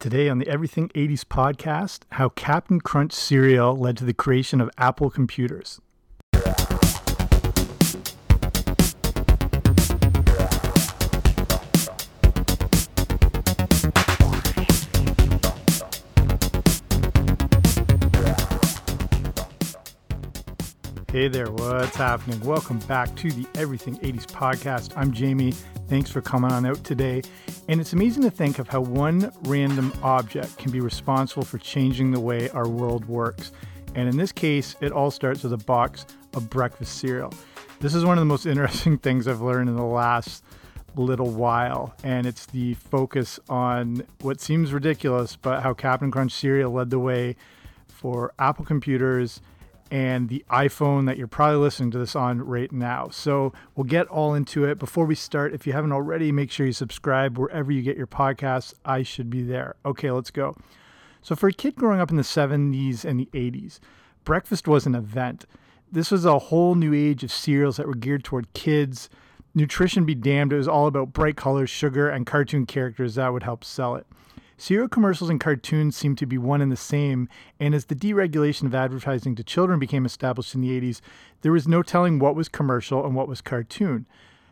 Today on the Everything 80s podcast, how Captain Crunch cereal led to the creation of Apple computers. Hey there, what's happening? Welcome back to the Everything 80s podcast. I'm Jamie. Thanks for coming on out today. And it's amazing to think of how one random object can be responsible for changing the way our world works. And in this case, it all starts with a box of breakfast cereal. This is one of the most interesting things I've learned in the last little while, and it's the focus on what seems ridiculous, but how Captain Crunch cereal led the way for Apple computers and the iPhone that you're probably listening to this on right now. So we'll get all into it. Before we start, if you haven't already, make sure you subscribe wherever you get your podcasts. I should be there. Okay, let's go. So, for a kid growing up in the 70s and the 80s, breakfast was an event. This was a whole new age of cereals that were geared toward kids. Nutrition be damned, it was all about bright colors, sugar, and cartoon characters that would help sell it. Cereal commercials and cartoons seem to be one and the same, and as the deregulation of advertising to children became established in the 80s, there was no telling what was commercial and what was cartoon.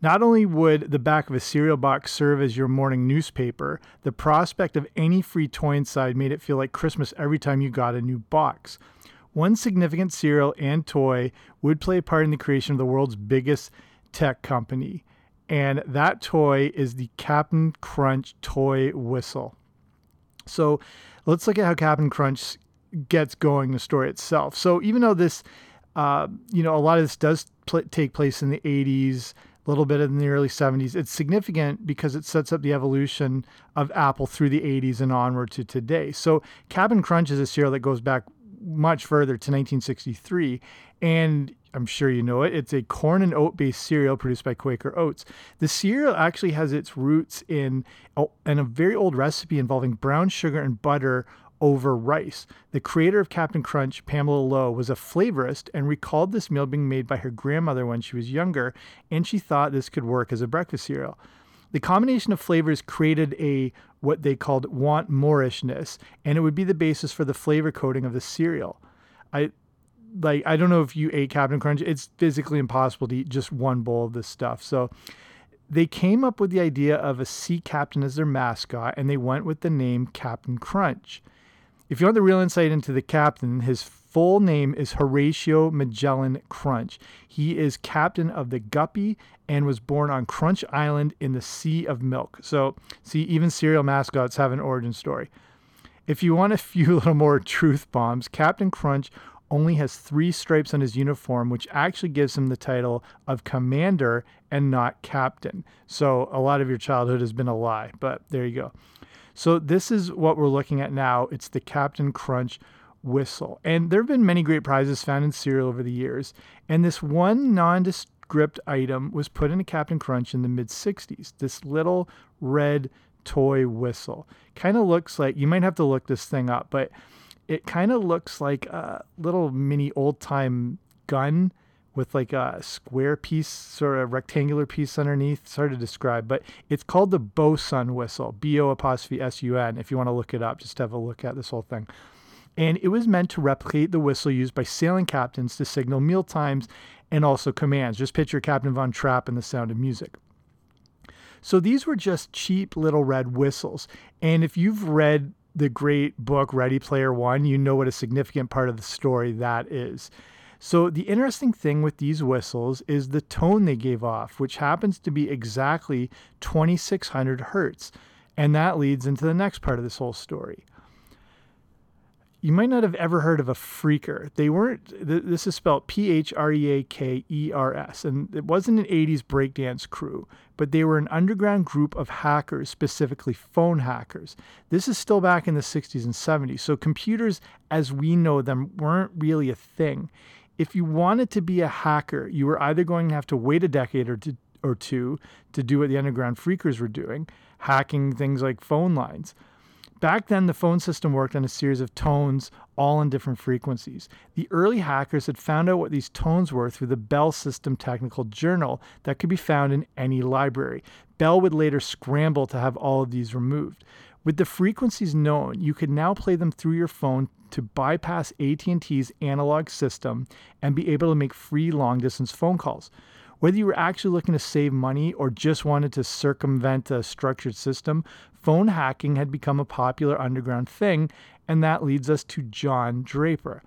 Not only would the back of a cereal box serve as your morning newspaper, the prospect of any free toy inside made it feel like Christmas every time you got a new box. One significant cereal and toy would play a part in the creation of the world's biggest tech company, and that toy is the Captain Crunch toy whistle. So let's look at how Captain Crunch gets going the story itself. So even though this, uh, you know, a lot of this does pl- take place in the 80s, a little bit in the early 70s, it's significant because it sets up the evolution of Apple through the 80s and onward to today. So Captain Crunch is a cereal that goes back much further to 1963. And I'm sure you know it. It's a corn and oat based cereal produced by Quaker Oats. The cereal actually has its roots in in a very old recipe involving brown sugar and butter over rice. The creator of Captain Crunch, Pamela Low, was a flavorist and recalled this meal being made by her grandmother when she was younger, and she thought this could work as a breakfast cereal. The combination of flavors created a what they called want moreishness, and it would be the basis for the flavor coating of the cereal. I like I don't know if you ate Captain Crunch. It's physically impossible to eat just one bowl of this stuff. So they came up with the idea of a sea captain as their mascot, and they went with the name Captain Crunch. If you want the real insight into the captain, his full name is Horatio Magellan Crunch. He is captain of the Guppy and was born on Crunch Island in the Sea of Milk. So, see, even cereal mascots have an origin story. If you want a few little more truth bombs, Captain Crunch only has three stripes on his uniform, which actually gives him the title of commander and not captain. So a lot of your childhood has been a lie, but there you go. So this is what we're looking at now. It's the Captain Crunch whistle. And there have been many great prizes found in cereal over the years. And this one nondescript item was put into Captain Crunch in the mid 60s. This little red toy whistle. Kind of looks like, you might have to look this thing up, but it kind of looks like a little mini old time gun with like a square piece, sort of rectangular piece underneath. It's hard to describe, but it's called the Bosun whistle, B O apostrophe S U N. If you want to look it up, just have a look at this whole thing. And it was meant to replicate the whistle used by sailing captains to signal meal times and also commands. Just picture Captain Von Trapp and the sound of music. So these were just cheap little red whistles. And if you've read the great book Ready Player One, you know what a significant part of the story that is. So, the interesting thing with these whistles is the tone they gave off, which happens to be exactly 2600 hertz. And that leads into the next part of this whole story. You might not have ever heard of a phreaker. They weren't, th- this is spelled P H R E A K E R S, and it wasn't an 80s breakdance crew, but they were an underground group of hackers, specifically phone hackers. This is still back in the 60s and 70s, so computers as we know them weren't really a thing. If you wanted to be a hacker, you were either going to have to wait a decade or, to, or two to do what the underground phreakers were doing, hacking things like phone lines Back then, the phone system worked on a series of tones, all in different frequencies. The early hackers had found out what these tones were through the Bell System Technical Journal that could be found in any library. Bell would later scramble to have all of these removed. With the frequencies known, you could now play them through your phone to bypass AT&T's analog system and be able to make free long-distance phone calls. Whether you were actually looking to save money or just wanted to circumvent a structured system, phone hacking had become a popular underground thing, and that leads us to John Draper.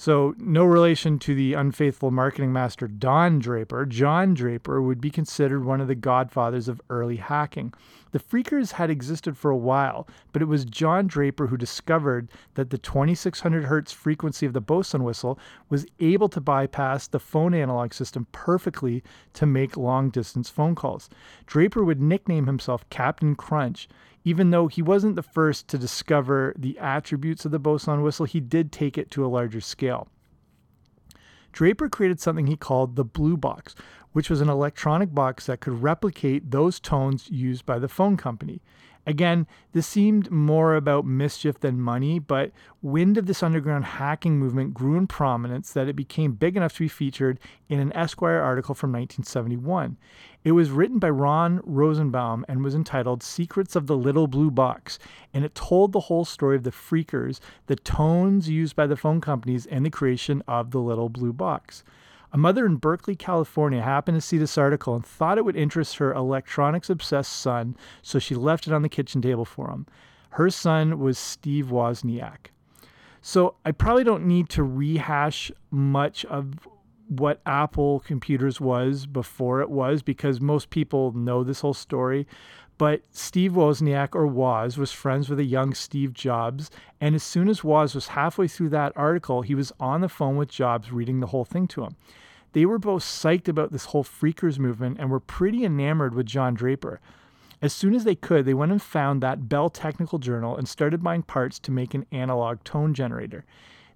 So, no relation to the unfaithful marketing master Don Draper, John Draper would be considered one of the godfathers of early hacking. The Phreakers had existed for a while, but it was John Draper who discovered that the 2600 hertz frequency of the bosun whistle was able to bypass the phone analog system perfectly to make long distance phone calls. Draper would nickname himself Captain Crunch even though he wasn't the first to discover the attributes of the bosun whistle, he did take it to a larger scale. Draper created something he called the Blue Box, which was an electronic box that could replicate those tones used by the phone company. Again, this seemed more about mischief than money, but wind of this underground hacking movement grew in prominence that it became big enough to be featured in an Esquire article from 1971. It was written by Ron Rosenbaum and was entitled Secrets of the Little Blue Box, and it told the whole story of the phreakers, the tones used by the phone companies, and the creation of the Little Blue Box. A mother in Berkeley, California happened to see this article and thought it would interest her electronics obsessed son, so she left it on the kitchen table for him. Her son was Steve Wozniak. So I probably don't need to rehash much of what Apple Computers was before it was because most people know this whole story. But Steve Wozniak, or Woz, was friends with a young Steve Jobs. And as soon as Woz was halfway through that article, he was on the phone with Jobs reading the whole thing to him. They were both psyched about this whole Phreakers movement and were pretty enamored with John Draper. As soon as they could, they went and found that Bell Technical Journal and started buying parts to make an analog tone generator.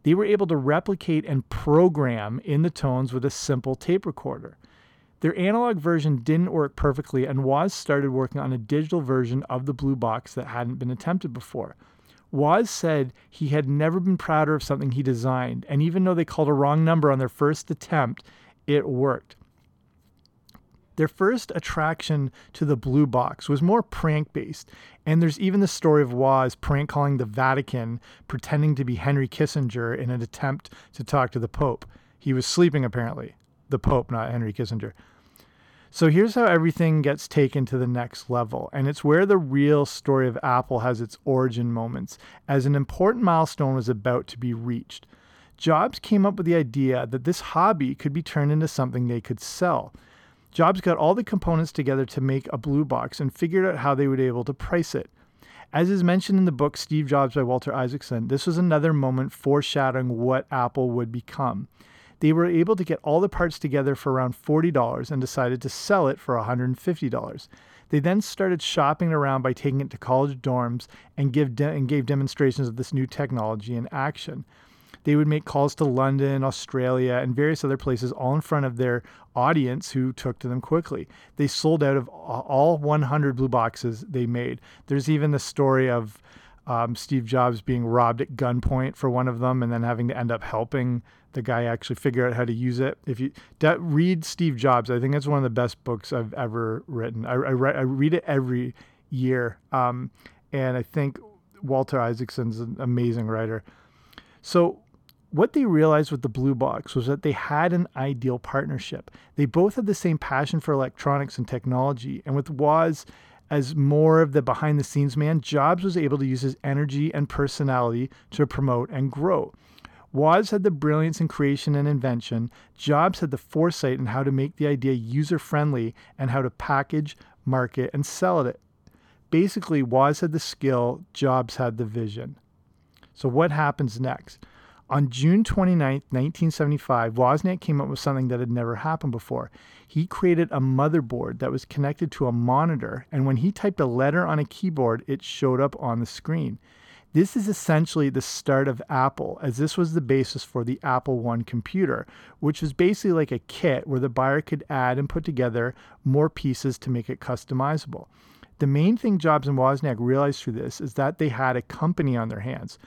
They were able to replicate and program in the tones with a simple tape recorder. Their analog version didn't work perfectly, and Woz started working on a digital version of the blue box that hadn't been attempted before. Woz said he had never been prouder of something he designed, and even though they called a wrong number on their first attempt, it worked. Their first attraction to the blue box was more prank based, and there's even the story of Woz prank calling the Vatican, pretending to be Henry Kissinger in an attempt to talk to the Pope. He was sleeping, apparently. The Pope, not Henry Kissinger. So here's how everything gets taken to the next level, and it's where the real story of Apple has its origin moments, as an important milestone was about to be reached. Jobs came up with the idea that this hobby could be turned into something they could sell. Jobs got all the components together to make a blue box and figured out how they would be able to price it. As is mentioned in the book Steve Jobs by Walter Isaacson, this was another moment foreshadowing what Apple would become. They were able to get all the parts together for around $40 and decided to sell it for $150. They then started shopping around by taking it to college dorms and, give de- and gave demonstrations of this new technology in action. They would make calls to London, Australia, and various other places, all in front of their audience who took to them quickly. They sold out of all 100 blue boxes they made. There's even the story of um, Steve Jobs being robbed at gunpoint for one of them and then having to end up helping the guy actually figure out how to use it. If you read Steve Jobs, I think that's one of the best books I've ever written. I, I, re- I read it every year. Um, and I think Walter Isaacson's an amazing writer. So, what they realized with the Blue Box was that they had an ideal partnership. They both had the same passion for electronics and technology. And with Woz, as more of the behind the scenes man, Jobs was able to use his energy and personality to promote and grow. Woz had the brilliance in creation and invention. Jobs had the foresight in how to make the idea user friendly and how to package, market, and sell it. Basically, Woz had the skill, Jobs had the vision. So, what happens next? On June 29, 1975, Wozniak came up with something that had never happened before. He created a motherboard that was connected to a monitor, and when he typed a letter on a keyboard, it showed up on the screen. This is essentially the start of Apple, as this was the basis for the Apple I computer, which was basically like a kit where the buyer could add and put together more pieces to make it customizable. The main thing Jobs and Wozniak realized through this is that they had a company on their hands.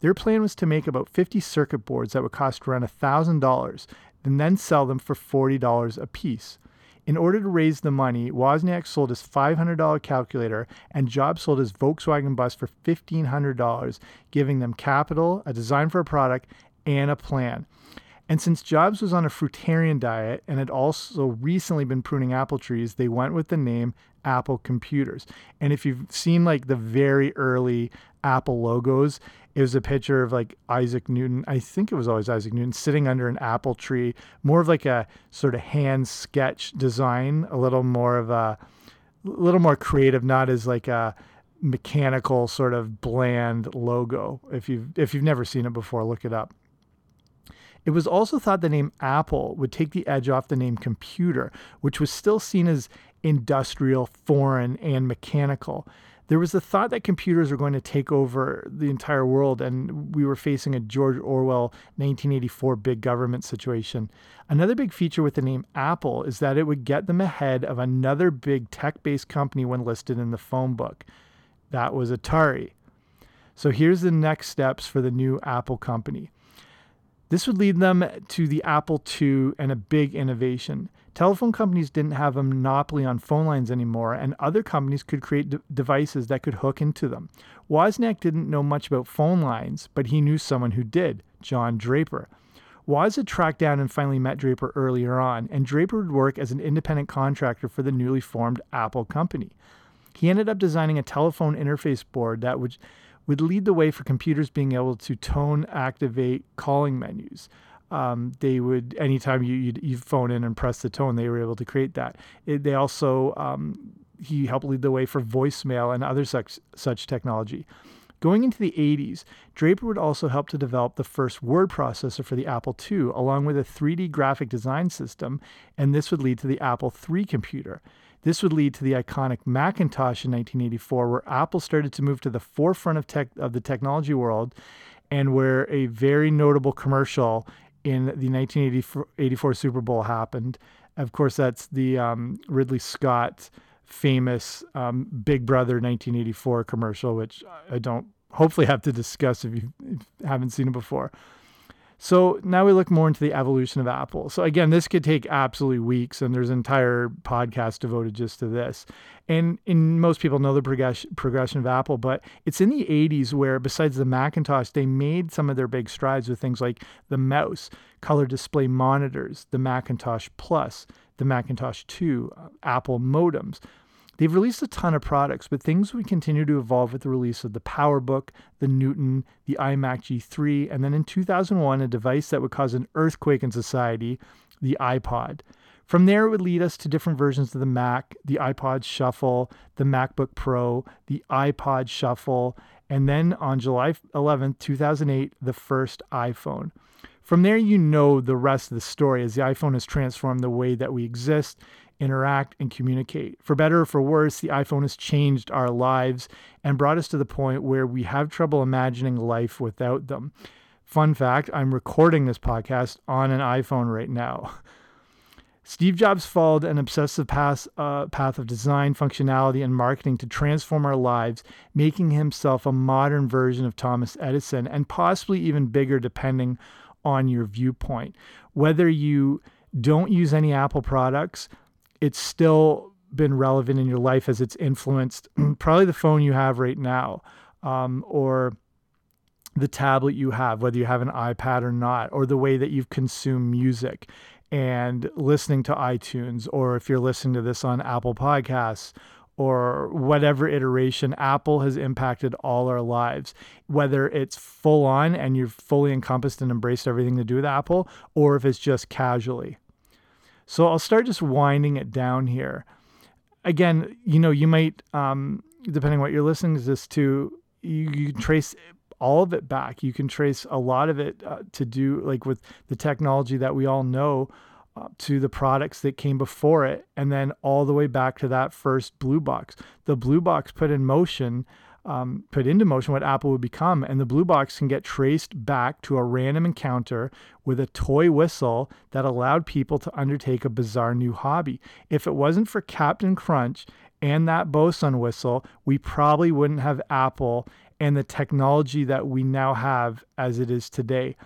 Their plan was to make about 50 circuit boards that would cost around $1,000 and then sell them for $40 a piece. In order to raise the money, Wozniak sold his $500 calculator and Jobs sold his Volkswagen bus for $1,500, giving them capital, a design for a product, and a plan. And since Jobs was on a fruitarian diet and had also recently been pruning apple trees, they went with the name Apple Computers. And if you've seen like the very early Apple logos, it was a picture of like Isaac Newton. I think it was always Isaac Newton sitting under an apple tree, more of like a sort of hand sketch design, a little more of a, a little more creative, not as like a mechanical sort of bland logo. If you've if you've never seen it before, look it up. It was also thought the name Apple would take the edge off the name computer, which was still seen as industrial, foreign, and mechanical there was the thought that computers were going to take over the entire world and we were facing a George Orwell 1984 big government situation. Another big feature with the name Apple is that it would get them ahead of another big tech based company when listed in the phone book. That was Atari. So here's the next steps for the new Apple company. This would lead them to the Apple II and a big innovation. Telephone companies didn't have a monopoly on phone lines anymore, and other companies could create devices that could hook into them. Wozniak didn't know much about phone lines, but he knew someone who did John Draper. Woz had tracked down and finally met Draper earlier on, and Draper would work as an independent contractor for the newly formed Apple company. He ended up designing a telephone interface board that would, would lead the way for computers being able to tone activate calling menus um, they would anytime you you phone in and press the tone, they were able to create that. It, they also um, he helped lead the way for voicemail and other such such technology. Going into the 80s, Draper would also help to develop the first word processor for the Apple II, along with a 3D graphic design system, and this would lead to the Apple III computer. This would lead to the iconic Macintosh in 1984, where Apple started to move to the forefront of, tech, of the technology world, and where a very notable commercial in the 1984 Super Bowl happened. Of course, that's the um, Ridley Scott famous um, Big Brother 1984 commercial, which I don't hopefully have to discuss if you, if you haven't seen it before. So now we look more into the evolution of Apple. So again, this could take absolutely weeks, and there's an entire podcast devoted just to this. And, and most people know the progression, progression of Apple, but it's in the 80s where, besides the Macintosh, they made some of their big strides with things like the mouse, color display monitors, the Macintosh Plus, the Macintosh 2, uh, Apple modems. They've released a ton of products, but things would continue to evolve with the release of the PowerBook, the Newton, the iMac G3, and then in 2001, a device that would cause an earthquake in society, the iPod. From there, it would lead us to different versions of the Mac, the iPod Shuffle, the MacBook Pro, the iPod Shuffle, and then on July 11, 2008, the first iPhone. From there, you know the rest of the story as the iPhone has transformed the way that we exist interact, and communicate. For better or for worse, the iPhone has changed our lives and brought us to the point where we have trouble imagining life without them. Fun fact I'm recording this podcast on an iPhone right now. Steve Jobs followed an obsessive path, uh, path of design, functionality, and marketing to transform our lives, making himself a modern version of Thomas Edison and possibly even bigger depending on your viewpoint. Whether you don't use any Apple products, it's still been relevant in your life as it's influenced probably the phone you have right now um, or the tablet you have, whether you have an iPad or not, or the way that you've consumed music and listening to iTunes, or if you're listening to this on Apple Podcasts or whatever iteration, Apple has impacted all our lives, whether it's full on and you've fully encompassed and embraced everything to do with Apple, or if it's just casually. So I'll start just winding it down here. Again, you know, you might, um, depending what you're listening to this to, you, you trace all of it back. You can trace a lot of it uh, to do like with the technology that we all know uh, to the products that came before it, and then all the way back to that first blue box. The blue box put in motion um, put into motion what Apple would become. And the blue box can get traced back to a random encounter with a toy whistle that allowed people to undertake a bizarre new hobby. If it wasn't for Captain Crunch and that Bosun whistle, we probably wouldn't have Apple and the technology that we now have as it is today.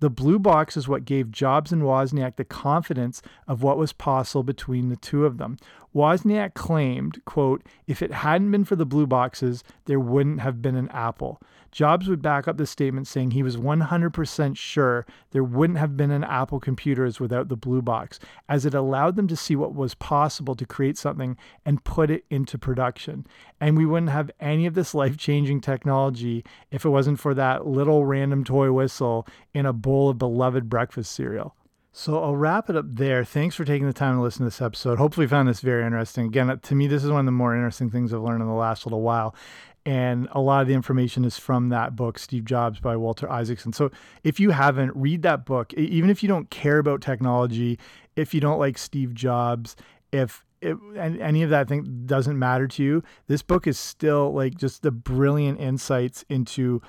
The blue box is what gave Jobs and Wozniak the confidence of what was possible between the two of them. Wozniak claimed, quote, if it hadn't been for the blue boxes, there wouldn't have been an Apple. Jobs would back up this statement saying he was 100% sure there wouldn't have been an Apple computers without the blue box, as it allowed them to see what was possible to create something and put it into production. And we wouldn't have any of this life changing technology if it wasn't for that little random toy whistle in a bowl of beloved breakfast cereal. So I'll wrap it up there. Thanks for taking the time to listen to this episode. Hopefully, you found this very interesting. Again, to me, this is one of the more interesting things I've learned in the last little while and a lot of the information is from that book steve jobs by walter isaacson so if you haven't read that book even if you don't care about technology if you don't like steve jobs if it, any of that thing doesn't matter to you this book is still like just the brilliant insights into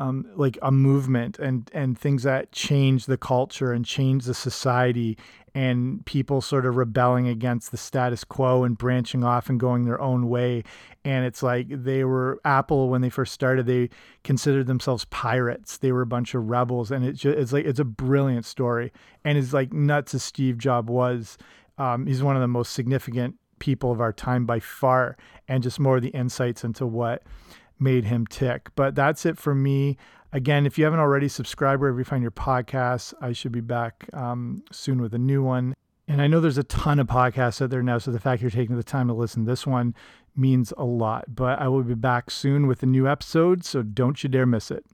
um, like a movement and and things that change the culture and change the society and people sort of rebelling against the status quo and branching off and going their own way. And it's like they were apple when they first started they considered themselves pirates. They were a bunch of rebels. And it's just, it's like it's a brilliant story. And it's like nuts as steve jobs was. Um, he's one of the most significant people of our time by far and just more of the insights into what made him tick. But that's it for me. Again, if you haven't already, subscribed wherever you find your podcasts. I should be back um, soon with a new one. And I know there's a ton of podcasts out there now, so the fact you're taking the time to listen to this one means a lot. But I will be back soon with a new episode, so don't you dare miss it.